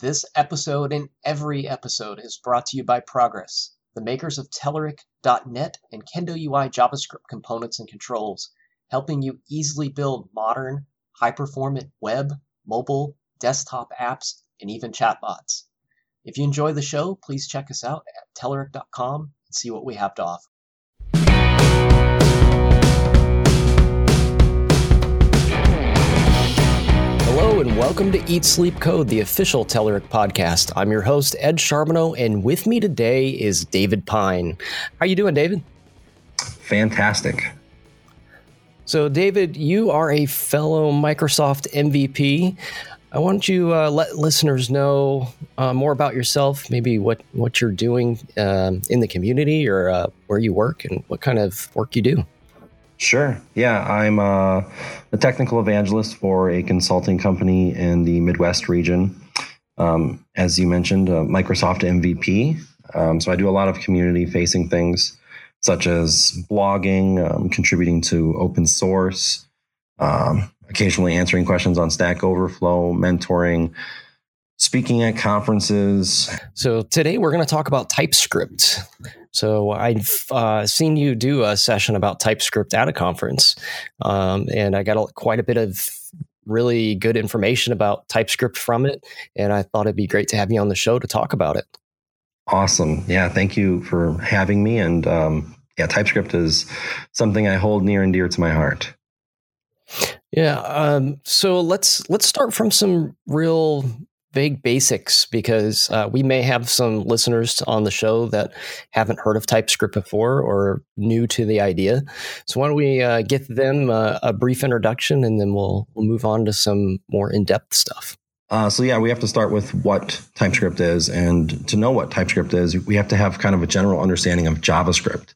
This episode and every episode is brought to you by Progress, the makers of Telerik.net and Kendo UI JavaScript components and controls, helping you easily build modern, high performant web, mobile, desktop apps, and even chatbots. If you enjoy the show, please check us out at Telerik.com and see what we have to offer. Hello and welcome to Eat Sleep Code, the official Telerik podcast. I'm your host Ed Charbonneau, and with me today is David Pine. How you doing, David? Fantastic. So, David, you are a fellow Microsoft MVP. I want you uh, let listeners know uh, more about yourself, maybe what what you're doing um, in the community or uh, where you work, and what kind of work you do. Sure. Yeah, I'm a, uh, a, technical evangelist for a consulting company in the Midwest region. Um, as you mentioned, Microsoft MVP. Um, so I do a lot of community facing things such as blogging, um, contributing to open source, um, occasionally answering questions on Stack Overflow, mentoring, speaking at conferences. So today we're going to talk about TypeScript. So I've uh, seen you do a session about TypeScript at a conference, um, and I got a, quite a bit of really good information about TypeScript from it. And I thought it'd be great to have you on the show to talk about it. Awesome. Yeah. Thank you for having me. And um, yeah, TypeScript is something I hold near and dear to my heart. Yeah. Um, so let's let's start from some real vague basics because uh, we may have some listeners on the show that haven't heard of TypeScript before or new to the idea. So why don't we uh, get them uh, a brief introduction and then we'll we'll move on to some more in depth stuff. Uh, so yeah, we have to start with what TypeScript is, and to know what TypeScript is, we have to have kind of a general understanding of JavaScript.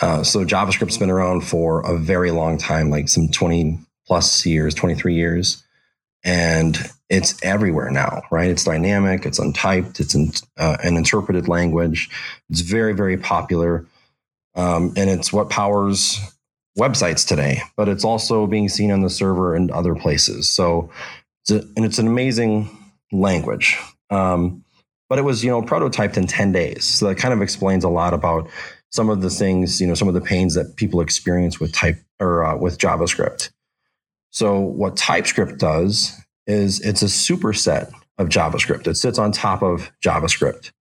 Uh, so JavaScript's been around for a very long time, like some twenty plus years, twenty three years and it's everywhere now, right? It's dynamic, it's untyped, it's in, uh, an interpreted language. It's very, very popular, um, and it's what powers websites today. But it's also being seen on the server and other places. So, it's a, and it's an amazing language. Um, but it was, you know, prototyped in ten days, so that kind of explains a lot about some of the things, you know, some of the pains that people experience with type or uh, with JavaScript. So what TypeScript does is it's a superset of JavaScript. It sits on top of JavaScript.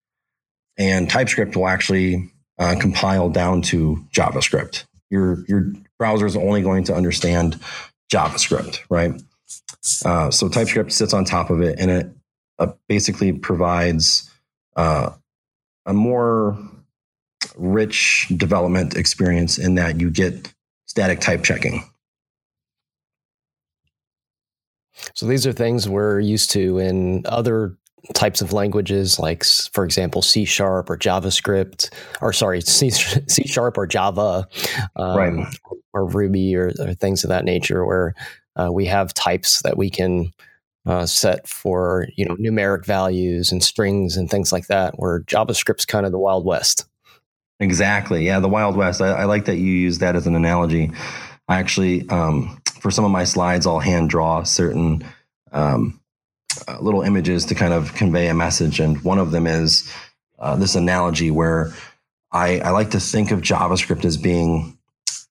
And TypeScript will actually uh, compile down to JavaScript. Your, your browser is only going to understand JavaScript, right? Uh, so TypeScript sits on top of it and it uh, basically provides uh, a more rich development experience in that you get static type checking. So these are things we're used to in other types of languages, like, for example, C sharp or JavaScript, or sorry, C, C sharp or Java, um, right. or Ruby or, or, things of that nature, where uh, we have types that we can uh, set for you know numeric values and strings and things like that. Where JavaScript's kind of the Wild West. Exactly. Yeah, the Wild West. I, I like that you use that as an analogy. I actually um, for some of my slides, I'll hand draw certain um, uh, little images to kind of convey a message. And one of them is uh, this analogy where I, I, like to think of JavaScript as being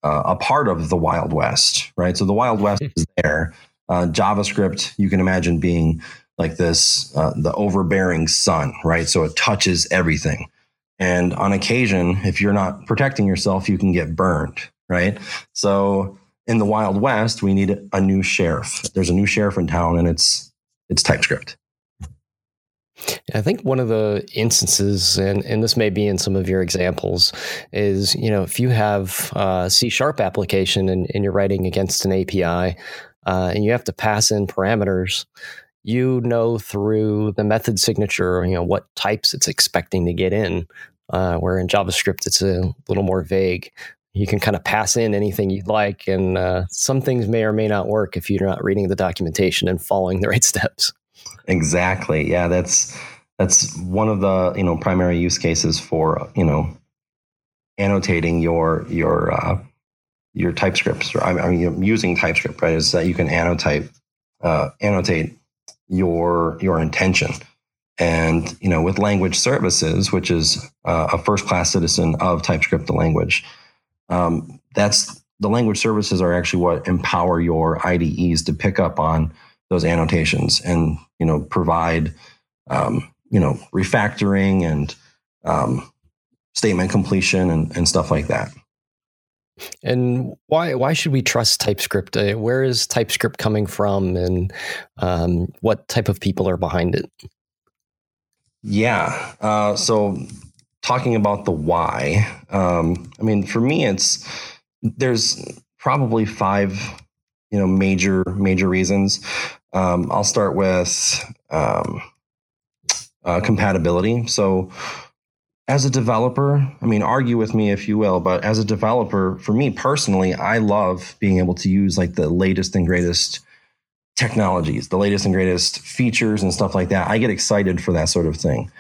uh, a part of the Wild West, right? So the Wild West is there. Uh, JavaScript, you can imagine being like this, uh, the overbearing sun, right? So it touches everything. And on occasion, if you're not protecting yourself, you can get burned, right? So in the Wild West, we need a new sheriff. There's a new sheriff in town, and it's it's TypeScript. I think one of the instances, and, and this may be in some of your examples, is you know if you have a C sharp application and, and, you're writing against an API, uh, and you have to pass in parameters, you know through the method signature, you know what types it's expecting to get in. Uh, where in JavaScript it's a little more vague you can kind of pass in anything you'd like, and uh, some things may or may not work if you're not reading the documentation and following the right steps. Exactly. Yeah, that's that's one of the you know primary use cases for you know annotating your your uh, your TypeScripts. Or I mean, using TypeScript, right? Is that you can annotate uh, annotate your your intention. And you know, with language services, which is uh, a first class citizen of TypeScript, the language, um, that's the language services are actually what empower your IDEs to pick up on those annotations and you know provide um, you know refactoring and um, statement completion and, and stuff like that. And why why should we trust TypeScript? Uh, where is TypeScript coming from, and um, what type of people are behind it? Yeah. Uh, so talking about the why, um, I mean, for me, it's there's probably five, you know, major major reasons. Um, I'll start with um, uh, compatibility. So as a developer, I mean, argue with me if you will, but as a developer, for me personally, I love being able to use like the latest and greatest technologies, the latest and greatest features and stuff like that. I get excited for that sort of thing.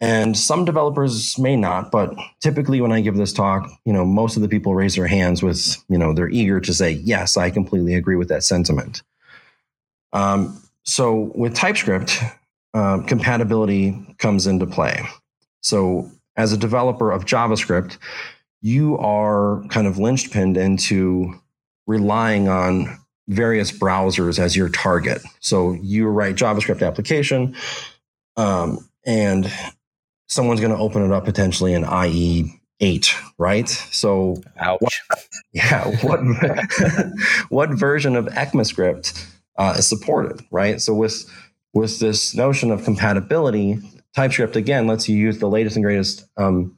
And some developers may not, but typically when I give this talk, you know, most of the people raise their hands with, you know, they're eager to say, yes, I completely agree with that sentiment. Um, so with TypeScript, uh, compatibility comes into play. So as a developer of JavaScript, you are kind of linchpinned into relying on various browsers as your target. So you write JavaScript application, um, and someone's going to open it up potentially in IE eight, right? So, Ouch. What, yeah, what what version of ECMAScript uh, is supported, right? So with with this notion of compatibility, TypeScript again lets you use the latest and greatest um,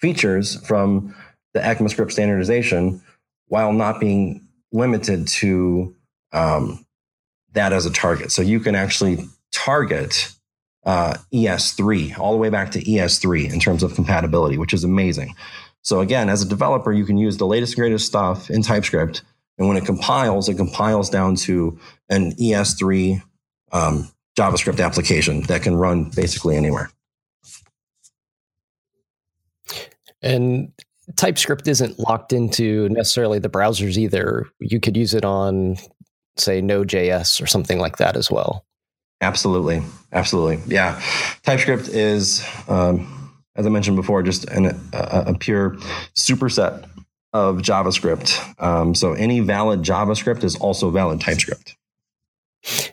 features from the ECMAScript standardization while not being limited to um, that as a target. So you can actually target uh, ES3 all the way back to ES3 in terms of compatibility, which is amazing. So again, as a developer, you can use the latest and greatest stuff in TypeScript, and when it compiles, it compiles down to an ES3 um, JavaScript application that can run basically anywhere. And TypeScript isn't locked into necessarily the browsers either. You could use it on, say, Node.js or something like that as well. Absolutely. Absolutely. Yeah. TypeScript is, um, as I mentioned before, just an, a, a, pure superset of JavaScript. Um, so any valid JavaScript is also valid TypeScript.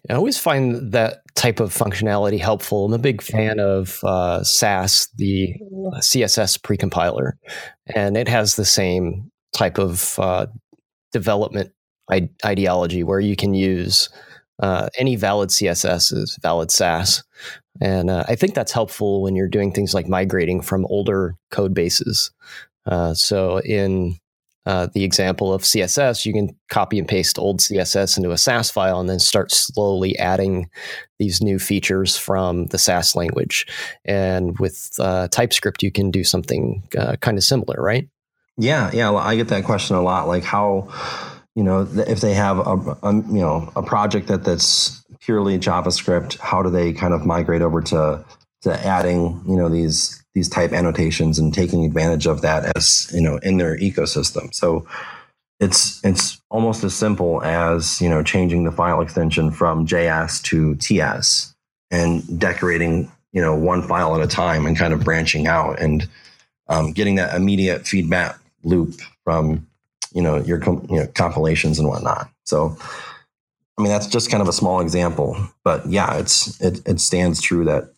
I always find that type of functionality helpful. I'm a big fan of uh, Sass, the CSS precompiler, and it has the same type of uh, development I- ideology where you can use uh, any valid CSS is valid Sass. And uh, I think that's helpful when you're doing things like migrating from older code bases. Uh, so in uh, the example of CSS, you can copy and paste old CSS into a Sass file and then start slowly adding these new features from the Sass language. And with uh, TypeScript, you can do something kind of similar, right? Yeah, yeah. I get that question a lot. Like how, you know, if they have a, a you know a project that that's purely JavaScript, how do they kind of migrate over to to adding you know these these type annotations and taking advantage of that as you know in their ecosystem. So it's it's almost as simple as you know changing the file extension from JS to TS and decorating you know one file at a time and kind of branching out and um, getting that immediate feedback loop from you know your you know, compilations and whatnot. So I mean that's just kind of a small example, but yeah, it's it, it stands true that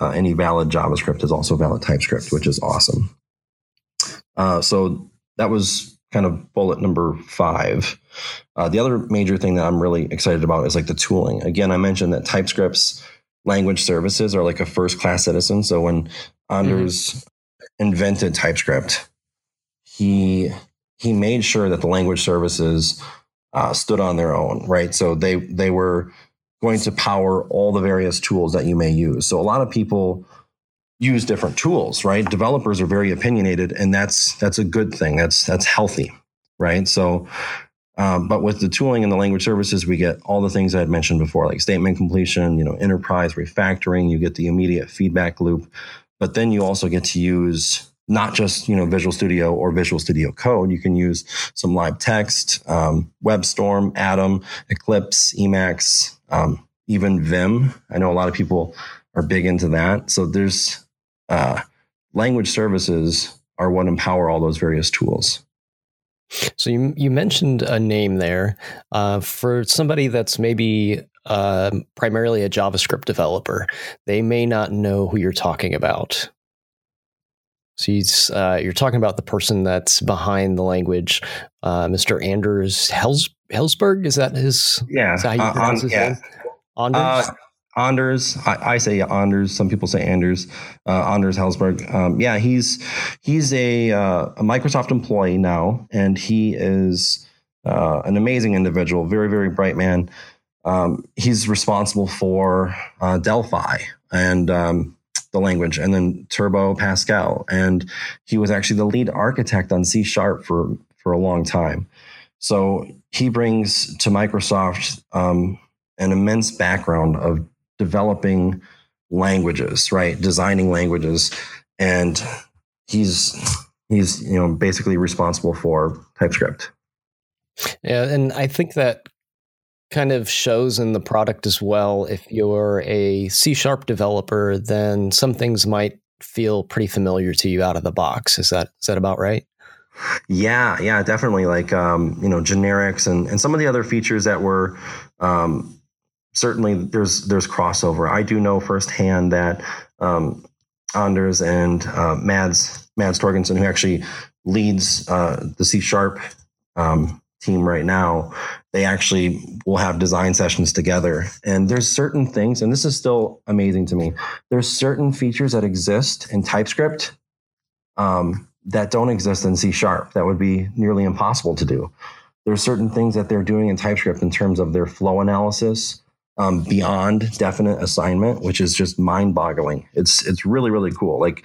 uh, any valid JavaScript is also valid TypeScript, which is awesome. Uh, so that was kind of bullet number five. Uh, the other major thing that I'm really excited about is like the tooling. Again, I mentioned that TypeScript's language services are like a first class citizen. So when Anders mm-hmm. invented TypeScript, he he made sure that the language services uh, stood on their own, right? So they they were going to power all the various tools that you may use. So a lot of people use different tools, right? Developers are very opinionated, and that's that's a good thing. That's that's healthy, right? So, um, but with the tooling and the language services, we get all the things I had mentioned before, like statement completion, you know, enterprise refactoring. You get the immediate feedback loop, but then you also get to use not just you know Visual Studio or Visual Studio Code. You can use Sublime Text, um, WebStorm, Atom, Eclipse, Emacs, um, even Vim. I know a lot of people are big into that. So there's uh, language services are what empower all those various tools. So you you mentioned a name there uh, for somebody that's maybe uh, primarily a JavaScript developer. They may not know who you're talking about. So uh, you're talking about the person that's behind the language, uh, Mr. Anders Hels- Hejlsberg. Is that his? Yeah. That you uh, on, his yeah. name? Anders. Uh, Anders, I, I, say Anders. Some people say Anders. Uh, Anders Hejlsberg. Um, yeah, he's he's a, uh, a, Microsoft employee now, and he is uh, an amazing individual. Very very bright man. Um, he's responsible for uh, Delphi and um, the language, and then Turbo Pascal, and he was actually the lead architect on C Sharp for for a long time. So he brings to Microsoft um, an immense background of developing languages, right? Designing languages. And he's he's, you know, basically responsible for TypeScript. Yeah, and I think that kind of shows in the product as well. If you're a C sharp developer, then some things might feel pretty familiar to you out of the box. Is that is that about right? Yeah, yeah, definitely. Like um, you know, generics and and some of the other features that were um, certainly there's there's crossover. I do know firsthand that um, Anders and uh, Mads Mads Torgersen, who actually leads uh, the C sharp um, team right now, they actually will have design sessions together. And there's certain things, and this is still amazing to me. There's certain features that exist in TypeScript um, that don't exist in C sharp. That would be nearly impossible to do. There's certain things that they're doing in TypeScript in terms of their flow analysis um, beyond definite assignment, which is just mind boggling. It's it's really really cool. Like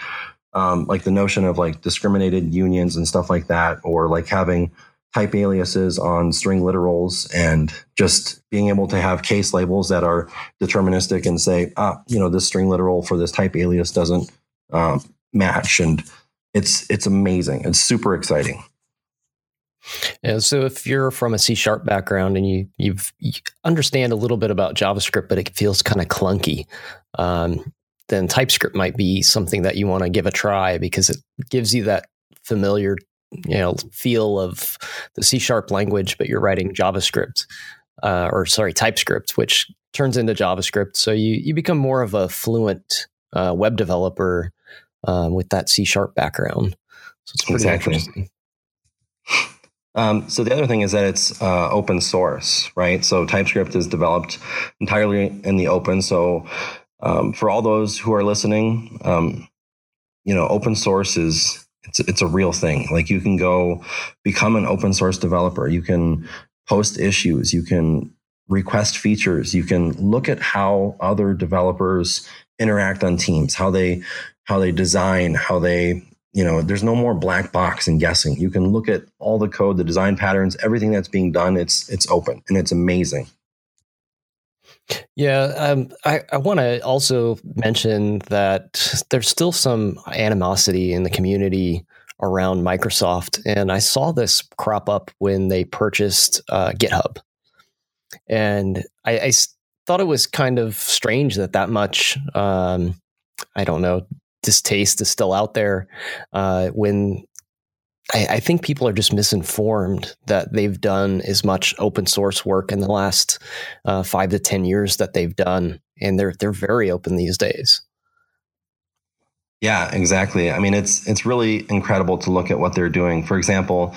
um, like the notion of like discriminated unions and stuff like that, or like having type aliases on string literals and just being able to have case labels that are deterministic and say, ah, you know, this string literal for this type alias doesn't um, match, and it's it's amazing. It's super exciting. Yeah, so if you're from a C sharp background and you you've, you understand a little bit about JavaScript, but it feels kind of clunky, um, then TypeScript might be something that you want to give a try because it gives you that familiar you know feel of the C sharp language, but you're writing JavaScript uh, or sorry TypeScript, which turns into JavaScript. So you you become more of a fluent uh, web developer um, with that C sharp background. So it's pretty exactly. interesting. Um, so the other thing is that it's uh, open source, right? So TypeScript is developed entirely in the open. So um, for all those who are listening, um, you know, open source is it's it's a real thing. Like you can go become an open source developer. You can post issues. You can request features. You can look at how other developers interact on teams, how they how they design, how they you know there's no more black box and guessing you can look at all the code the design patterns everything that's being done it's it's open and it's amazing yeah um, i, I want to also mention that there's still some animosity in the community around microsoft and i saw this crop up when they purchased uh, github. And I, I, thought it was kind of strange that that much um, i don't know distaste is still out there uh, when I, I, think people are just misinformed that they've done as much open source work in the last uh, five to ten years that they've done, and they're they're very open these days. Yeah, exactly. I mean, it's it's really incredible to look at what they're doing. For example,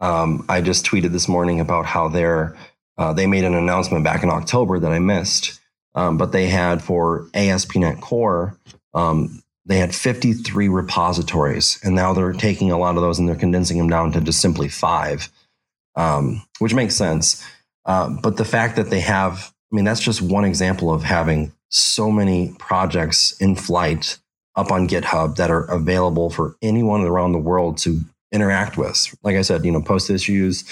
um, I just tweeted this morning about how they're uh, they made an announcement back in October that I missed, um, but they had for ASP.NET Core um, they had 53 repositories, and now they're taking a lot of those and they're condensing them down to just simply five, um, which makes sense. Uh, but the fact that they have, I mean, that's just one example of having so many projects in flight up on GitHub that are available for anyone around the world to interact with. Like I said, you know, post issues,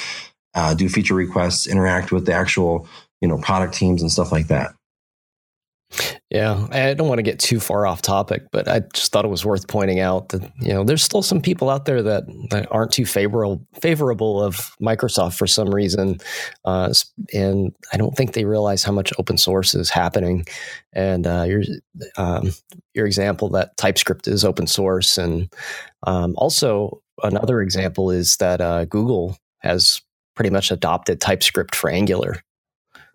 uh, do feature requests, interact with the actual, you know, product teams and stuff like that. Yeah, I don't want to get too far off topic, but I just thought it was worth pointing out that you know there's still some people out there that, that aren't too favorable favorable of Microsoft for some reason, uh, and I don't think they realize how much open source is happening. And uh, your um, your example that TypeScript is open source, and um, also another example is that uh, Google has pretty much adopted TypeScript for Angular.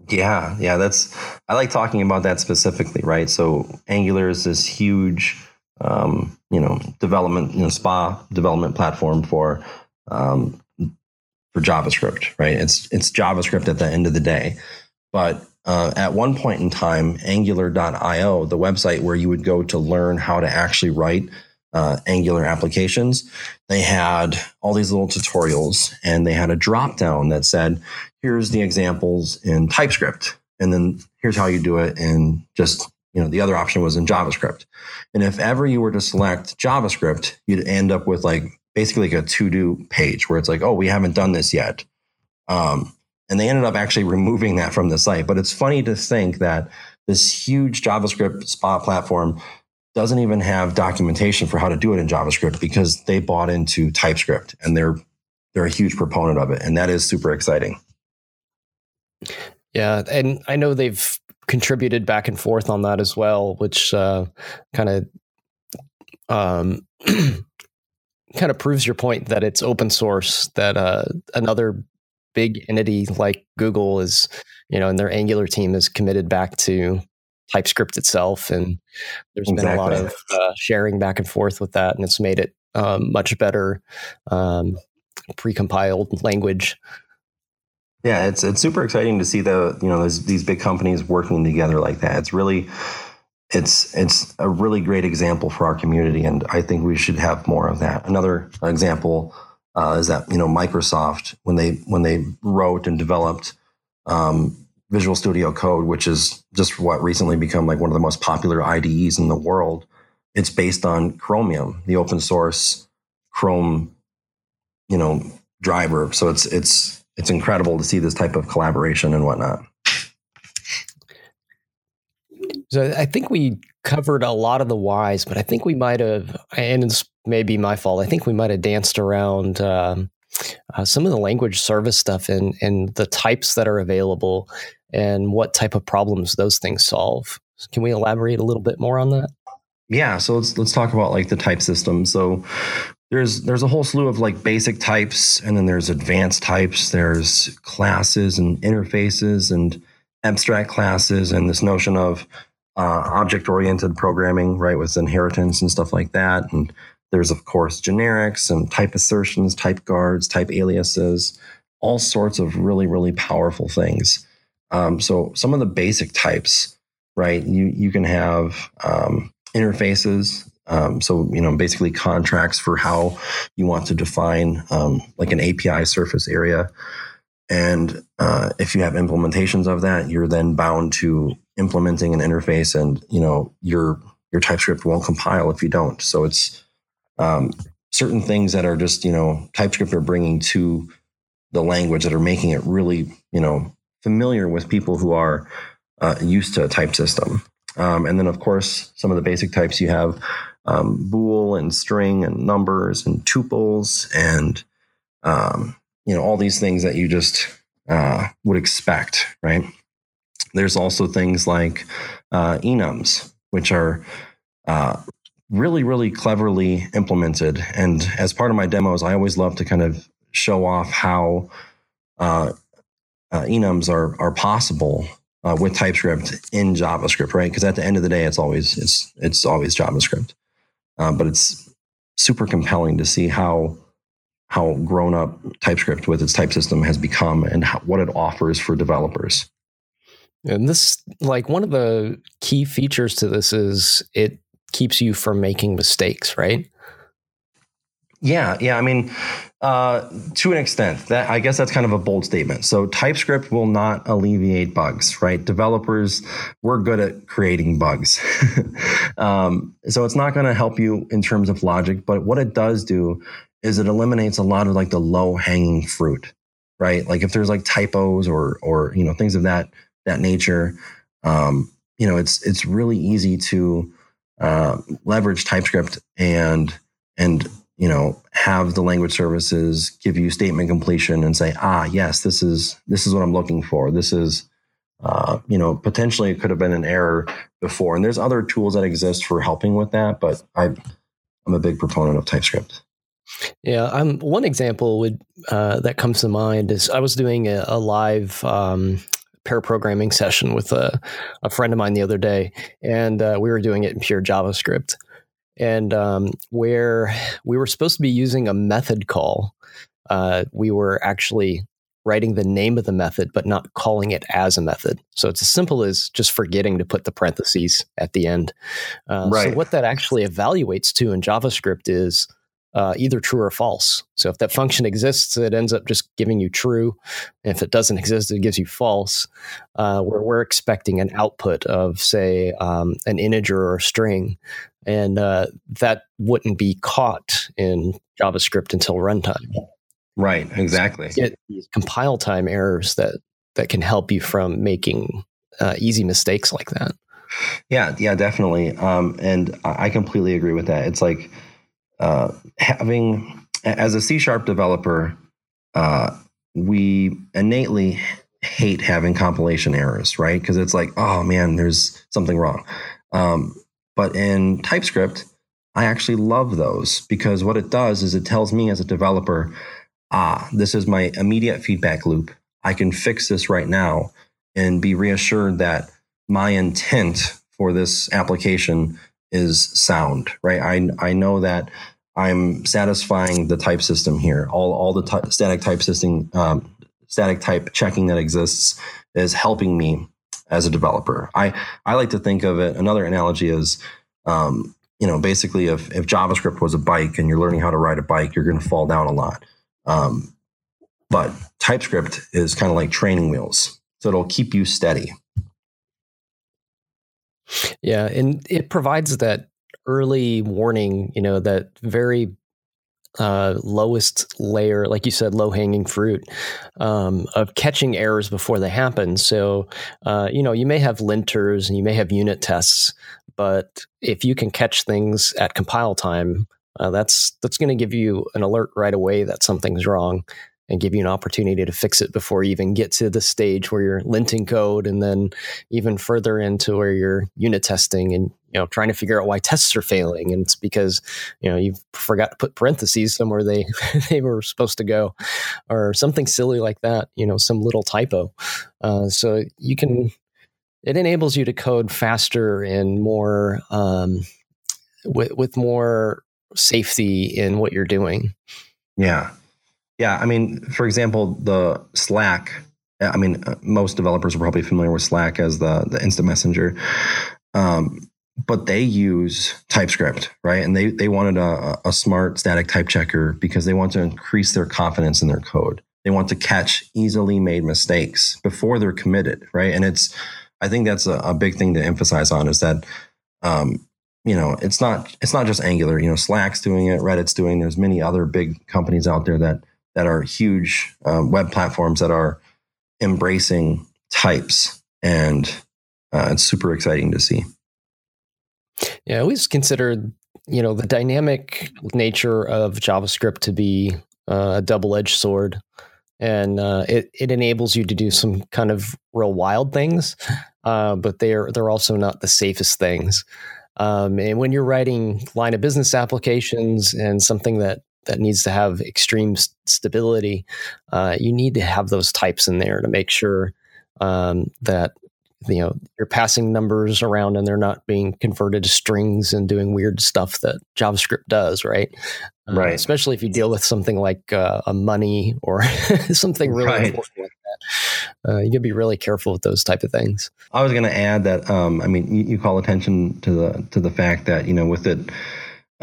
Yeah, yeah, that's I like talking about that specifically, right? So Angular is this huge, um, you know, development, you know, SPA development platform for um, for JavaScript, right? It's it's JavaScript at the end of the day, but uh, at one point in time, Angular.io, the website where you would go to learn how to actually write uh, Angular applications, they had all these little tutorials and they had a drop down that said, here's the examples in TypeScript. And then here's how you do it in just, you know, the other option was in JavaScript. And if ever you were to select JavaScript, you'd end up with like basically like a to do page where it's like, oh, we haven't done this yet. Um, and they ended up actually removing that from the site. But it's funny to think that this huge JavaScript SPA platform doesn't even have documentation for how to do it in JavaScript because they bought into TypeScript and they're they're a huge proponent of it, and that is super exciting. Yeah, and I know they've contributed back and forth on that as well, which uh, kind of um, kind of proves your point that it's open source. That uh, another big entity like Google is, you know, and their Angular team is committed back to TypeScript itself, and there's exactly. been a lot of uh, sharing back and forth with that, and it's made it um, much better um, precompiled language. Yeah, it's it's super exciting to see the you know these big companies working together like that. It's really it's it's a really great example for our community, and I think we should have more of that. Another example uh, is that you know Microsoft when they when they wrote and developed um, Visual Studio Code, which is just what recently become like one of the most popular IDEs in the world. It's based on Chromium, the open source Chrome, you know, driver. So it's it's it's incredible to see this type of collaboration and whatnot. So I think we covered a lot of the whys, but I think we might have, and it's maybe my fault. I think we might have danced around um, uh, some of the language service stuff and and the types that are available and what type of problems those things solve. Can we elaborate a little bit more on that? Yeah, so let's let's talk about like the type system. So there's there's a whole slew of like basic types, and then there's advanced types. There's classes and interfaces and abstract classes, and this notion of uh, object oriented programming, right, with inheritance and stuff like that. And there's of course generics and type assertions, type guards, type aliases, all sorts of really really powerful things. Um, so some of the basic types, right? You you can have um, interfaces. Um, so you know, basically contracts for how you want to define um, like an API surface area. And uh, if you have implementations of that, you're then bound to implementing an interface, and you know your your TypeScript won't compile if you don't. So it's um, certain things that are just you know TypeScript are bringing to the language that are making it really you know familiar with people who are uh, used to a type system. Um, and then, of course, some of the basic types you have um, bool and string and numbers and tuples and um, you know all these things that you just uh, would expect, right? There's also things like uh, enums, which are uh, really, really cleverly implemented. And as part of my demos, I always love to kind of show off how uh, uh, enums are are possible uh, with TypeScript in JavaScript, right? Because at the end of the day, it's always it's it's always JavaScript, uh, but it's super compelling to see how how grown up TypeScript with its type system has become and how, what it offers for developers. And this, like, one of the key features to this is it keeps you from making mistakes, right? Yeah, yeah. I mean, uh, to an extent, that I guess that's kind of a bold statement. So TypeScript will not alleviate bugs, right? Developers, we're good at creating bugs. um, so it's not going to help you in terms of logic, but what it does do is it eliminates a lot of like the low hanging fruit, right? Like if there's like typos or or you know things of that that nature, um, you know, it's it's really easy to uh, leverage TypeScript and and you know have the language services give you statement completion and say, ah, yes, this is this is what I'm looking for. This is uh, you know potentially it could have been an error before, and there's other tools that exist for helping with that. But I I'm a big proponent of TypeScript. Yeah, I'm one example would uh, that comes to mind is I was doing a, a live um, pair programming session with a, a friend of mine the other day, and uh, we were doing it in pure JavaScript, and um, where we were supposed to be using a method call, uh, we were actually writing the name of the method but not calling it as a method. So it's as simple as just forgetting to put the parentheses at the end. Uh, right. So what that actually evaluates to in JavaScript is uh, either true or false. So if that function exists, it ends up just giving you true. If it doesn't exist, it gives you false. Uh, where we're expecting an output of, say, um, an integer or a string, and uh, that wouldn't be caught in JavaScript until runtime. Right. Exactly. So get these compile time errors that that can help you from making uh, easy mistakes like that. Yeah. Yeah. Definitely. Um, and I completely agree with that. It's like uh, having as a C sharp developer, uh, we innately hate having compilation errors, right? Because it's like, oh man, there's something wrong. Um, but in TypeScript, I actually love those because what it does is it tells me as a developer, ah, this is my immediate feedback loop. I can fix this right now and be reassured that my intent for this application is sound, right? I, I know that I'm satisfying the type system here. All, all the static type system, um, static type checking that exists is helping me as a developer. I, I like to think of it. Another analogy is, um, you know, basically if, if JavaScript was a bike and you're learning how to ride a bike, you're going to fall down a lot. Um, but TypeScript is kind of like training wheels. So it'll keep you steady. Yeah, and it provides that early warning, you know, that very uh, lowest layer, like you said, low hanging fruit um, of catching errors before they happen. So, uh, you know, you may have linters and you may have unit tests, but if you can catch things at compile time, uh, that's that's going to give you an alert right away that something's wrong and give you an opportunity to fix it before you even get to the stage where you're linting code and then even further into where you're unit testing and you know trying to figure out why tests are failing. And it's because you know you forgot to put parentheses somewhere they they were supposed to go or something silly like that you know some little typo. Uh, so you can it enables you to code faster and more um, with, with more safety in what you're doing. Yeah yeah i mean for example the slack I mean, uh, most developers are probably familiar with Slack as the the instant messenger. Um, but they use TypeScript, right? And they they wanted a, a smart static type checker because they want to increase their confidence in their code. They want to catch easily made mistakes before they're committed, right? And it's I think that's a, a big thing to emphasize on is that um, you know it's not it's not just Angular. You know, Slack's doing it, Reddit's doing. it. There's many other big companies out there that that are huge um, web platforms that are embracing types, and uh, it's super exciting to see. Yeah, I always considered you know the dynamic nature of JavaScript to be uh, a double-edged sword, and uh, it it enables you to do some kind of real wild things, uh, but they're they're also not the safest things. Um, and when you're writing line of business applications and something that that needs to have extreme st- stability, uh, you need to have those types in there to make sure um, that you know you're passing numbers around and they're not being converted to strings and doing weird stuff that javascript does right? Uh, right. uh, especially if you deal with something like uh, a money or something really right. important like that. Uh, you gotta be really careful with those type of things. I was going to add that um, i mean you, you, call attention to the to the fact that you know with it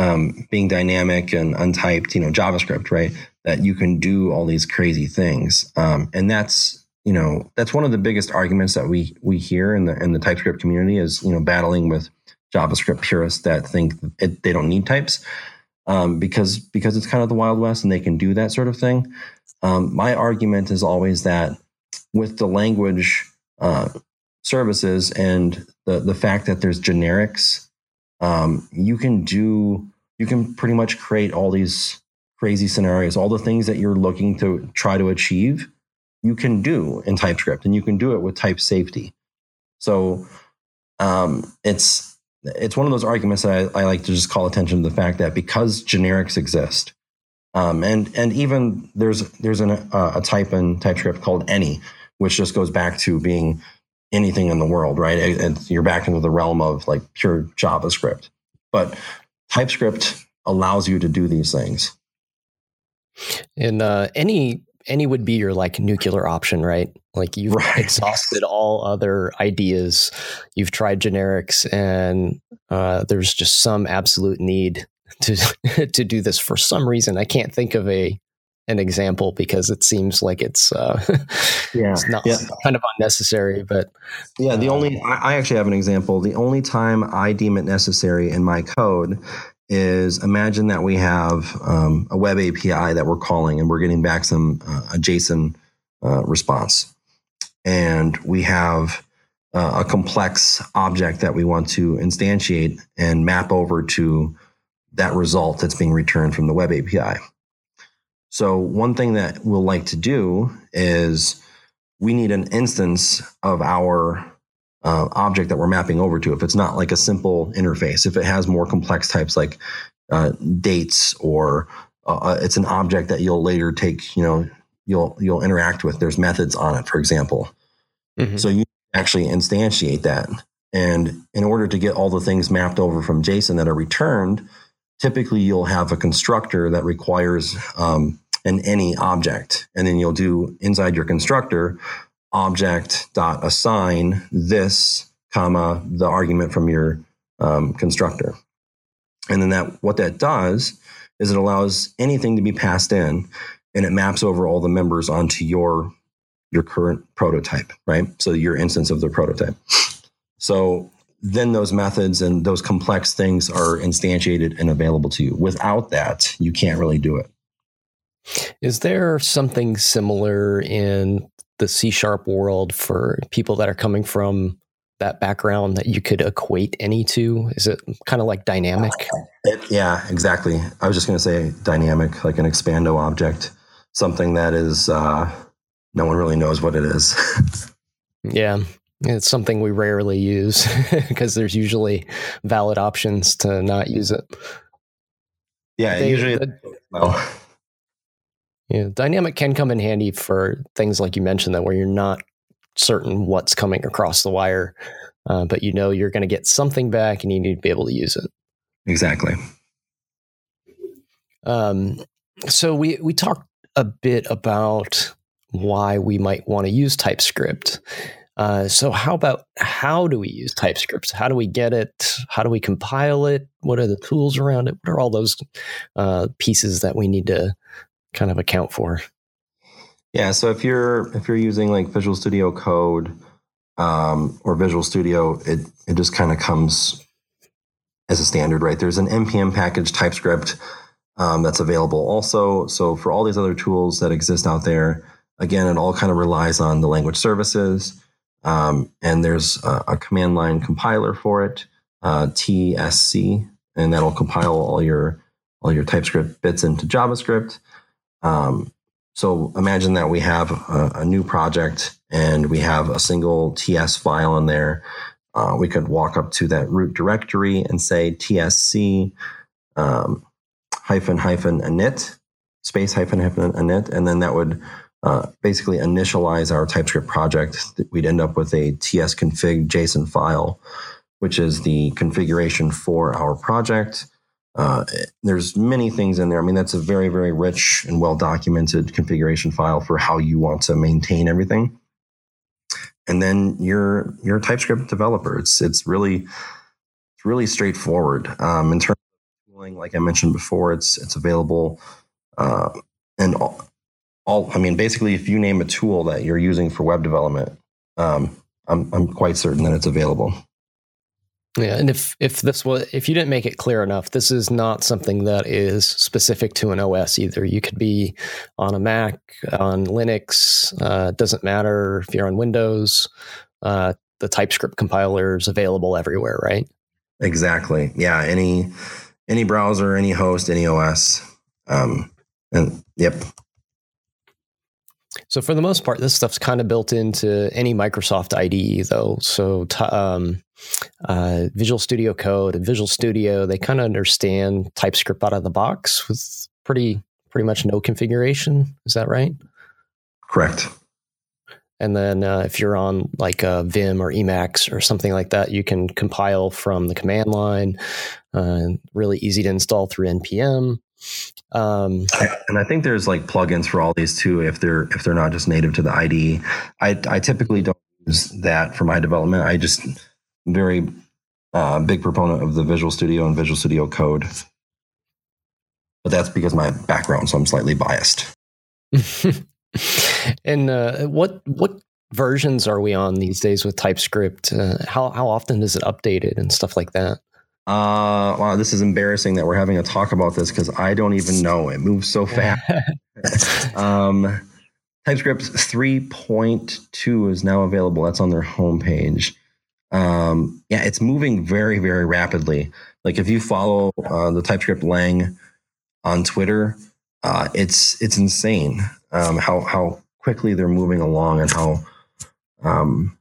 um, being dynamic and untyped you know javascript right that you can do all these crazy things um, and that's you know that's one of the biggest arguments that we we hear in the in the TypeScript community is you know battling with JavaScript purists that think it, they don't need types um, because because it's kind of the Wild West and they can do that sort of thing. Um, my argument is always that with the language uh, services and the the fact that there's generics, um, you can do you can pretty much create all these crazy scenarios, all the things that you're looking to try to achieve, you can do in TypeScript, and you can do it with type safety. So um, it's it's one of those arguments that I, I, like to just call attention to the fact that because generics exist, um, and and even there's there's an, uh, a type in TypeScript called any, which just goes back to being anything in the world, right? It, you're back into the realm of like pure JavaScript, but TypeScript allows you to do these things. And uh, any any would be your like nuclear option, right? Like you've right. exhausted all other ideas. You've tried generics, and uh, there's just some absolute need to to do this for some reason. I can't think of a an example because it seems like it's uh, yeah it's not yeah. kind of unnecessary. But yeah, the uh, only I actually have an example. The only time I deem it necessary in my code is imagine that we have um, a web API that we're calling and we're getting back some uh, a JSON uh, response, and we have uh, a complex object that we want to instantiate and map over to that result that's being returned from the web API. So one thing that we'll like to do is we need an instance of our uh, object that we're mapping over to. If it's not like a simple interface, if it has more complex types like uh, dates or uh, uh, it's an object that you'll later take, you know, you'll you'll interact with. There's methods on it, for example. Mm-hmm. So you actually instantiate that, and in order to get all the things mapped over from JSON that are returned, typically you'll have a constructor that requires um, an any object, and then you'll do inside your constructor object dot assign this comma the argument from your um, constructor. And then that what that does is it allows anything to be passed in and it maps over all the members onto your your current prototype right? So your instance of the prototype. So then those methods and those complex things are instantiated and available to you without that you can't really do it is there something similar in the C sharp world for people that are coming from that background that you could equate any to? Is it kind of like dynamic? It, yeah, exactly. I was just going to say dynamic, like an expando object, something that is uh, no one really knows what it is. yeah, it's something we rarely use because there's usually valid options to not use it. Yeah, they, usually. The, well, yeah, dynamic can come in handy for things like you mentioned that where you're not certain what's coming across the wire, uh, but you know you're going to get something back and you need to be able to use it. Exactly. Um, so we we talked a bit about why we might want to use TypeScript. Uh, so how about how do we use TypeScript? How do we get it? How do we compile it? What are the tools around it? What are all those uh, pieces that we need to kind of account for? Yeah, so if you're if you're using like Visual Studio Code um, or Visual Studio, it it just kind of comes as a standard, right? There's an npm package TypeScript um, that's available also. So for all these other tools that exist out there, again, it all kind of relies on the language services, um, and there's a, a, command line compiler for it, uh, TSC, and that'll compile all your all your TypeScript bits into JavaScript. Um, so imagine that we have a, a, new project and we have a single TS file in there. Uh, we could walk up to that root directory and say TSC um, hyphen hyphen init space hyphen hyphen init, and then that would uh, basically initialize our TypeScript project. We'd end up with a TS config JSON file, which is the configuration for our project. Uh, there's many things in there. I mean, that's a very, very rich and well documented configuration file for how you want to maintain everything. And then you're a TypeScript developer. It's it's really it's really straightforward. Um, in terms of tooling, like I mentioned before, it's it's available uh, and all. I mean, basically, if you name a tool that you're using for web development, um, I'm I'm quite certain that it's available. Yeah, and if if this was if you didn't make it clear enough, this is not something that is specific to an OS either. You could be on a Mac, on Linux. Uh, doesn't matter if you're on Windows. Uh, the TypeScript compiler is available everywhere, right? Exactly. Yeah. Any any browser, any host, any OS. Um, and yep. So for the most part, this stuff's kind of built into any Microsoft IDE, though. So t- um, uh, Visual Studio Code and Visual Studio, they kind of understand TypeScript out of the box with pretty pretty much no configuration. Is that right? Correct. And then uh, if you're on like a Vim or Emacs or something like that, you can compile from the command line. Uh, really easy to install through npm. Um, and I think there's like plugins for all these too. If they're if they're not just native to the IDE, I I typically don't use that for my development. I just very uh, big proponent of the Visual Studio and Visual Studio Code, but that's because my background, so I'm slightly biased. and uh, what what versions are we on these days with TypeScript? Uh, how how often is it updated and stuff like that? Uh, wow, this is embarrassing that we're having a talk about this because I don't even know. It moves so fast. um, TypeScript 3.2 is now available. That's on their homepage. Um, yeah, it's moving very, very rapidly. Like if you follow uh, the TypeScript Lang on Twitter, uh, it's it's insane um, how how quickly they're moving along and how um,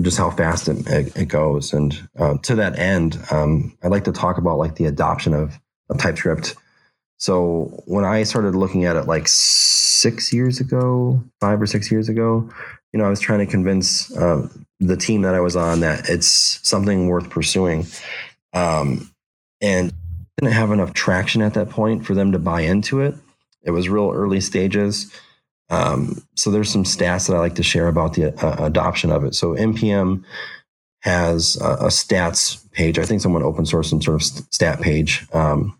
just how fast it, it, it goes. And uh, to that end, um, I'd like to talk about like the adoption of, of TypeScript. So when I started looking at it like six years ago, five or six years ago, you know, I was trying to convince uh, the team that I was on that it's something worth pursuing. Um, and didn't have enough traction at that point for them to buy into it. It was real early stages. Um, so there's some stats that I like to share about the uh, adoption of it. So npm has a, a, stats page. I think someone open sourced some sort of stat page. Um,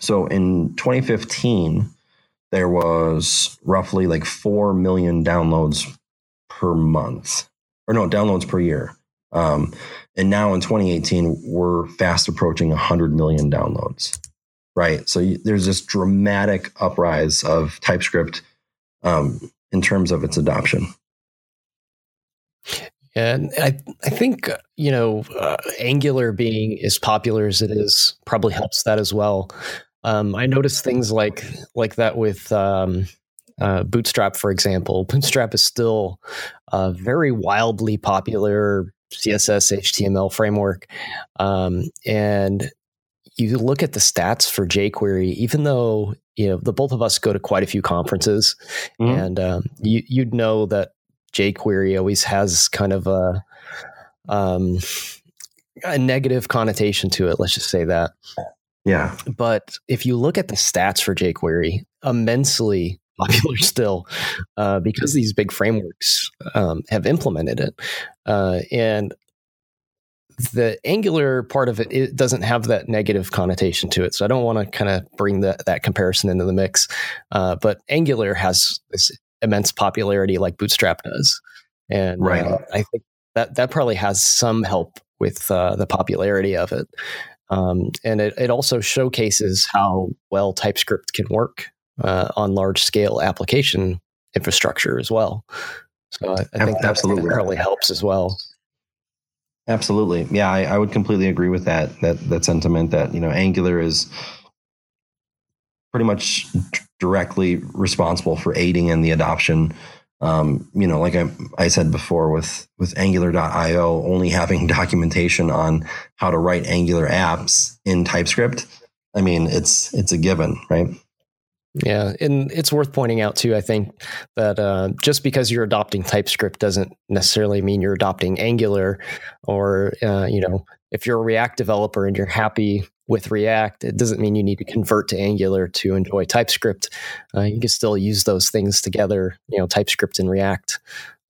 so in 2015, there was roughly like four million downloads per month, or no, downloads per year. Um, and now in 2018, we're fast approaching 100 million downloads. Right. So you, there's this dramatic uprise of TypeScript um, in terms of its adoption. And I, I think you know, uh, Angular being as popular as it is probably helps that as well. Um, I noticed things like like that with um, uh, Bootstrap, for example. Bootstrap is still a very wildly popular CSS HTML framework, um, and you look at the stats for jQuery, even though you know the both of us go to quite a few conferences, mm-hmm. and um, you, you'd know that jQuery always has kind of a um, a negative connotation to it. Let's just say that. Yeah. But if you look at the stats for jQuery, immensely popular still uh, because these big frameworks um, have implemented it. Uh, and the angular part of it, it doesn't have that negative connotation to it. So I don't want to kind of bring that, that comparison into the mix. Uh, but Angular has this immense popularity like Bootstrap does. And right. Uh, I think that, that probably has some help with uh, the popularity of it. Um, and it, it also showcases how well TypeScript can work uh, on large scale application infrastructure as well. So I, I think that absolutely probably helps as well. Absolutely. Yeah, I, I, would completely agree with that, that that sentiment that, you know, Angular is pretty much directly responsible for aiding in the adoption. Um, you know, like I, I said before with with Angular.io only having documentation on how to write Angular apps in TypeScript. I mean, it's it's a given, right? Yeah, and it's worth pointing out too. I think that uh, just because you're adopting TypeScript doesn't necessarily mean you're adopting Angular, or uh, you know, if you're a React developer and you're happy with React, it doesn't mean you need to convert to Angular to enjoy TypeScript. Uh, you can still use those things together, you know, TypeScript and React,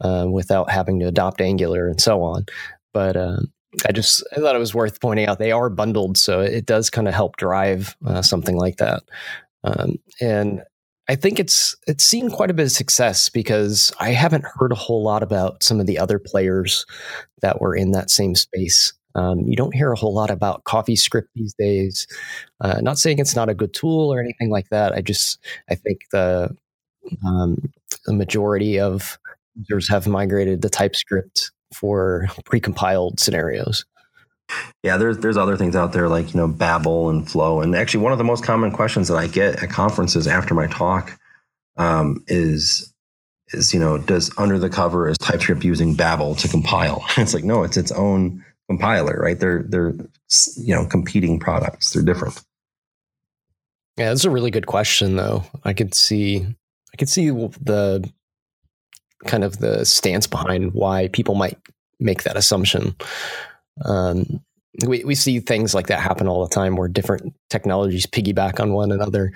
uh, without having to adopt Angular and so on. But uh, I just I thought it was worth pointing out they are bundled, so it does kind of help drive uh, something like that. Um, and I think it's it's seen quite a bit of success because I haven't heard a whole lot about some of the other players that were in that same space. Um, you don't hear a whole lot about CoffeeScript these days. Uh, not saying it's not a good tool or anything like that. I just I think the um, the majority of users have migrated to TypeScript for precompiled scenarios. Yeah, there's there's other things out there like you know Babel and Flow, and actually one of the most common questions that I get at conferences after my talk um, is is you know does under the cover is TypeScript using Babel to compile? it's like no, it's its own compiler, right? They're they're you know competing products. They're different. Yeah, that's a really good question, though. I could see I could see the kind of the stance behind why people might make that assumption. Um, we we see things like that happen all the time, where different technologies piggyback on one another.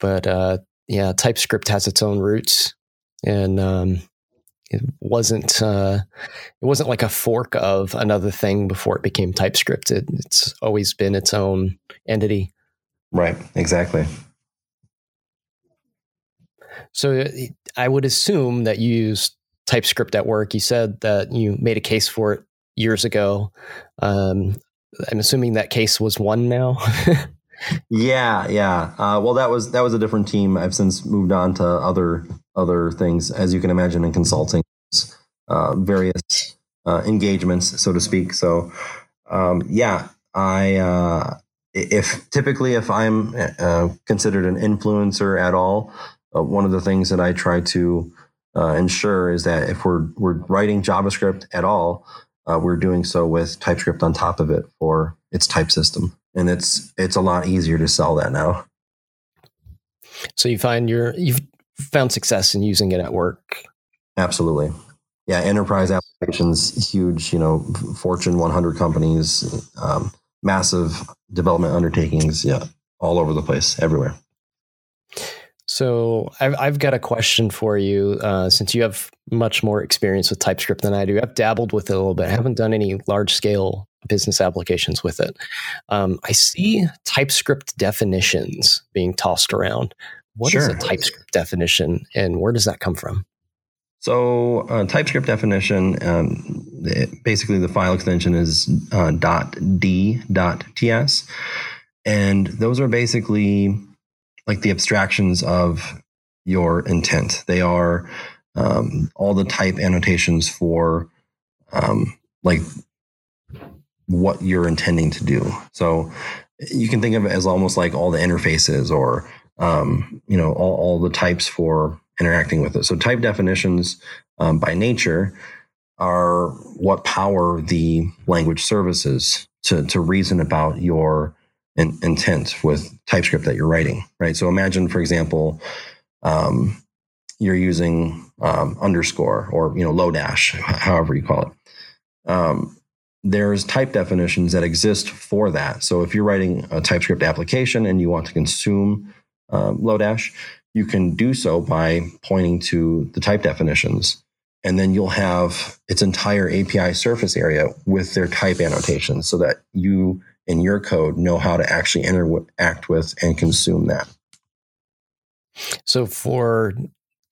But uh, yeah, TypeScript has its own roots, and um, it wasn't uh, it wasn't like a fork of another thing before it became TypeScript. It, it's always been its own entity. Right. Exactly. So I would assume that you use TypeScript at work. You said that you made a case for it years ago. Um, I'm assuming that case was won now. yeah, yeah. Uh, well, that was that was a different team. I've since moved on to other other things, as you can imagine, in consulting, uh, various uh, engagements, so to speak. So, um, yeah, I uh, if typically if I'm uh, considered an influencer at all, uh, one of the things that I try to ensure is that if we're we're writing JavaScript at all, uh, we're doing so with TypeScript on top of it for its type system, and it's it's a lot easier to sell that now. So you find you're you've found success in using it at work. Absolutely, yeah. Enterprise applications, huge, you know, Fortune 100 companies, um, massive development undertakings, yeah, all over the place, everywhere. So I've I've got a question for you. Uh, since you have much more experience with TypeScript than I do, I've dabbled with it a little bit. I haven't done any large scale business applications with it. Um, I see TypeScript definitions being tossed around. What sure. is a TypeScript definition, and where does that come from? So, uh, TypeScript definition, um, it, basically the file extension is uh, .d.ts, and those are basically like the abstractions of your intent. They are um, all the type annotations for um, like what you're intending to do. So you can think of it as almost like all the interfaces or um, you know all, all, the types for interacting with it. So type definitions um, by nature are what power the language services to to reason about your in, intent with TypeScript that you're writing, right? So imagine, for example, um, you're using um, underscore or you know Lodash, however you call it. Um, there's type definitions that exist for that. So if you're writing a TypeScript application and you want to consume um, Lodash, you can do so by pointing to the type definitions. And then you'll have its entire API surface area with their type annotations so that you in your code know how to actually interact with and consume that. So for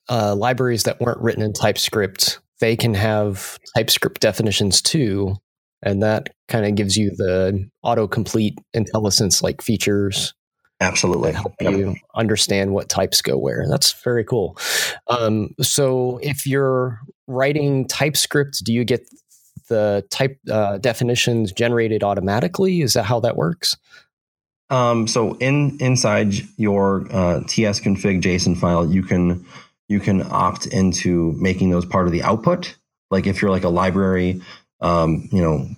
uh, libraries that weren't written in TypeScript, they can have TypeScript definitions too, and that kind of gives you the autocomplete IntelliSense like features. Absolutely, help yep. you understand what types go where. That's very cool. Um, so if you're writing TypeScript, do you get the type uh, definitions generated automatically? Is that how that works? Um, so in inside your uh, tsconfig JSON file, you can you can opt into making those part of the output. Like if you're like a library, um, you know,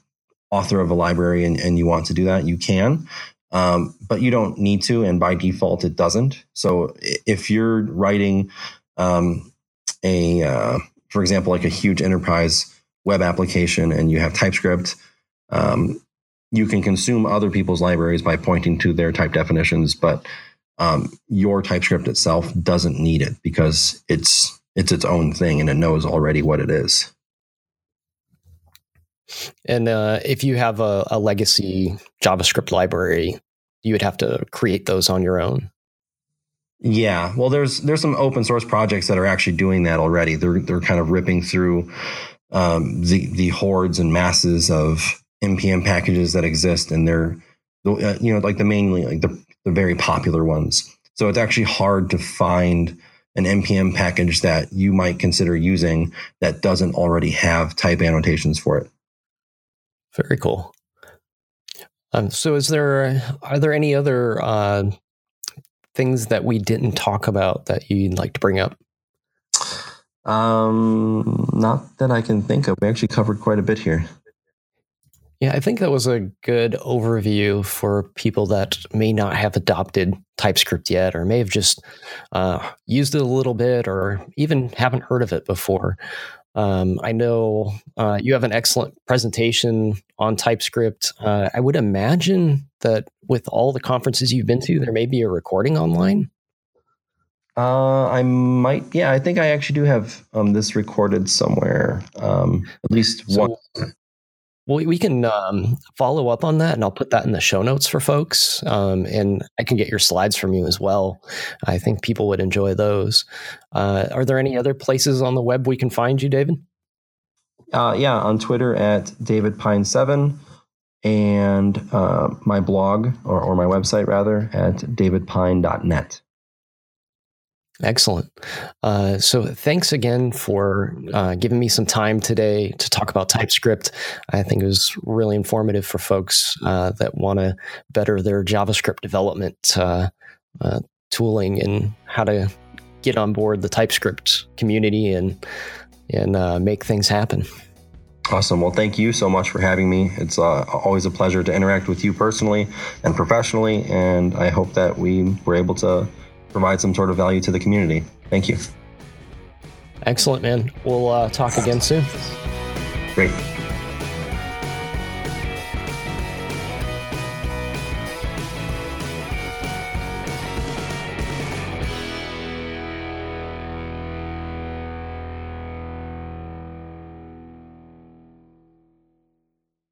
author of a library, and, and you want to do that, you can. Um, but you don't need to, and by default, it doesn't. So if you're writing um, a, uh, for example, like a huge enterprise web application and you have TypeScript, um, you can consume other people's libraries by pointing to their type definitions, but um, your TypeScript itself doesn't need it because it's it's its own thing and it knows already what it is. And uh, if you have a, a legacy JavaScript library, you would have to create those on your own. Yeah, well, there's there's some open source projects that are actually doing that already. They're they're kind of ripping through um, the the hordes and masses of npm packages that exist, and they're uh, you know like the mainly like the the very popular ones. So it's actually hard to find an npm package that you might consider using that doesn't already have type annotations for it. Very cool. Um, so, is there are there any other uh, things that we didn't talk about that you'd like to bring up? Um, not that I can think of. We actually covered quite a bit here. Yeah, I think that was a good overview for people that may not have adopted TypeScript yet, or may have just uh, used it a little bit, or even haven't heard of it before. Um, I know uh, you have an excellent presentation on TypeScript. Uh, I would imagine that with all the conferences you've been to, there may be a recording online. Uh, I might. Yeah, I think I actually do have um, this recorded somewhere. Um, at least so, one. Well, we can um, follow up on that, and I'll put that in the show notes for folks. Um, and I can get your slides from you as well. I think people would enjoy those. Uh, are there any other places on the web we can find you, David? Uh, yeah, on Twitter at David Pine Seven, and uh, my blog or, or my website rather at davidpine.net. Excellent. Uh, so, thanks again for uh, giving me some time today to talk about TypeScript. I think it was really informative for folks uh, that want to better their JavaScript development uh, uh, tooling and how to get on board the TypeScript community and and uh, make things happen. Awesome. Well, thank you so much for having me. It's always a pleasure to interact with you personally and professionally, and I hope that we were able to provide some sort of value to the community. Thank you. Excellent, man. We'll uh, talk again soon. Great.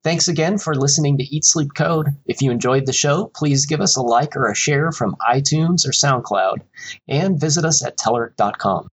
Thanks again for listening to Eat Sleep Code. If you enjoyed the show, please give us a like or a share from iTunes or SoundCloud, and visit us at telerik.com.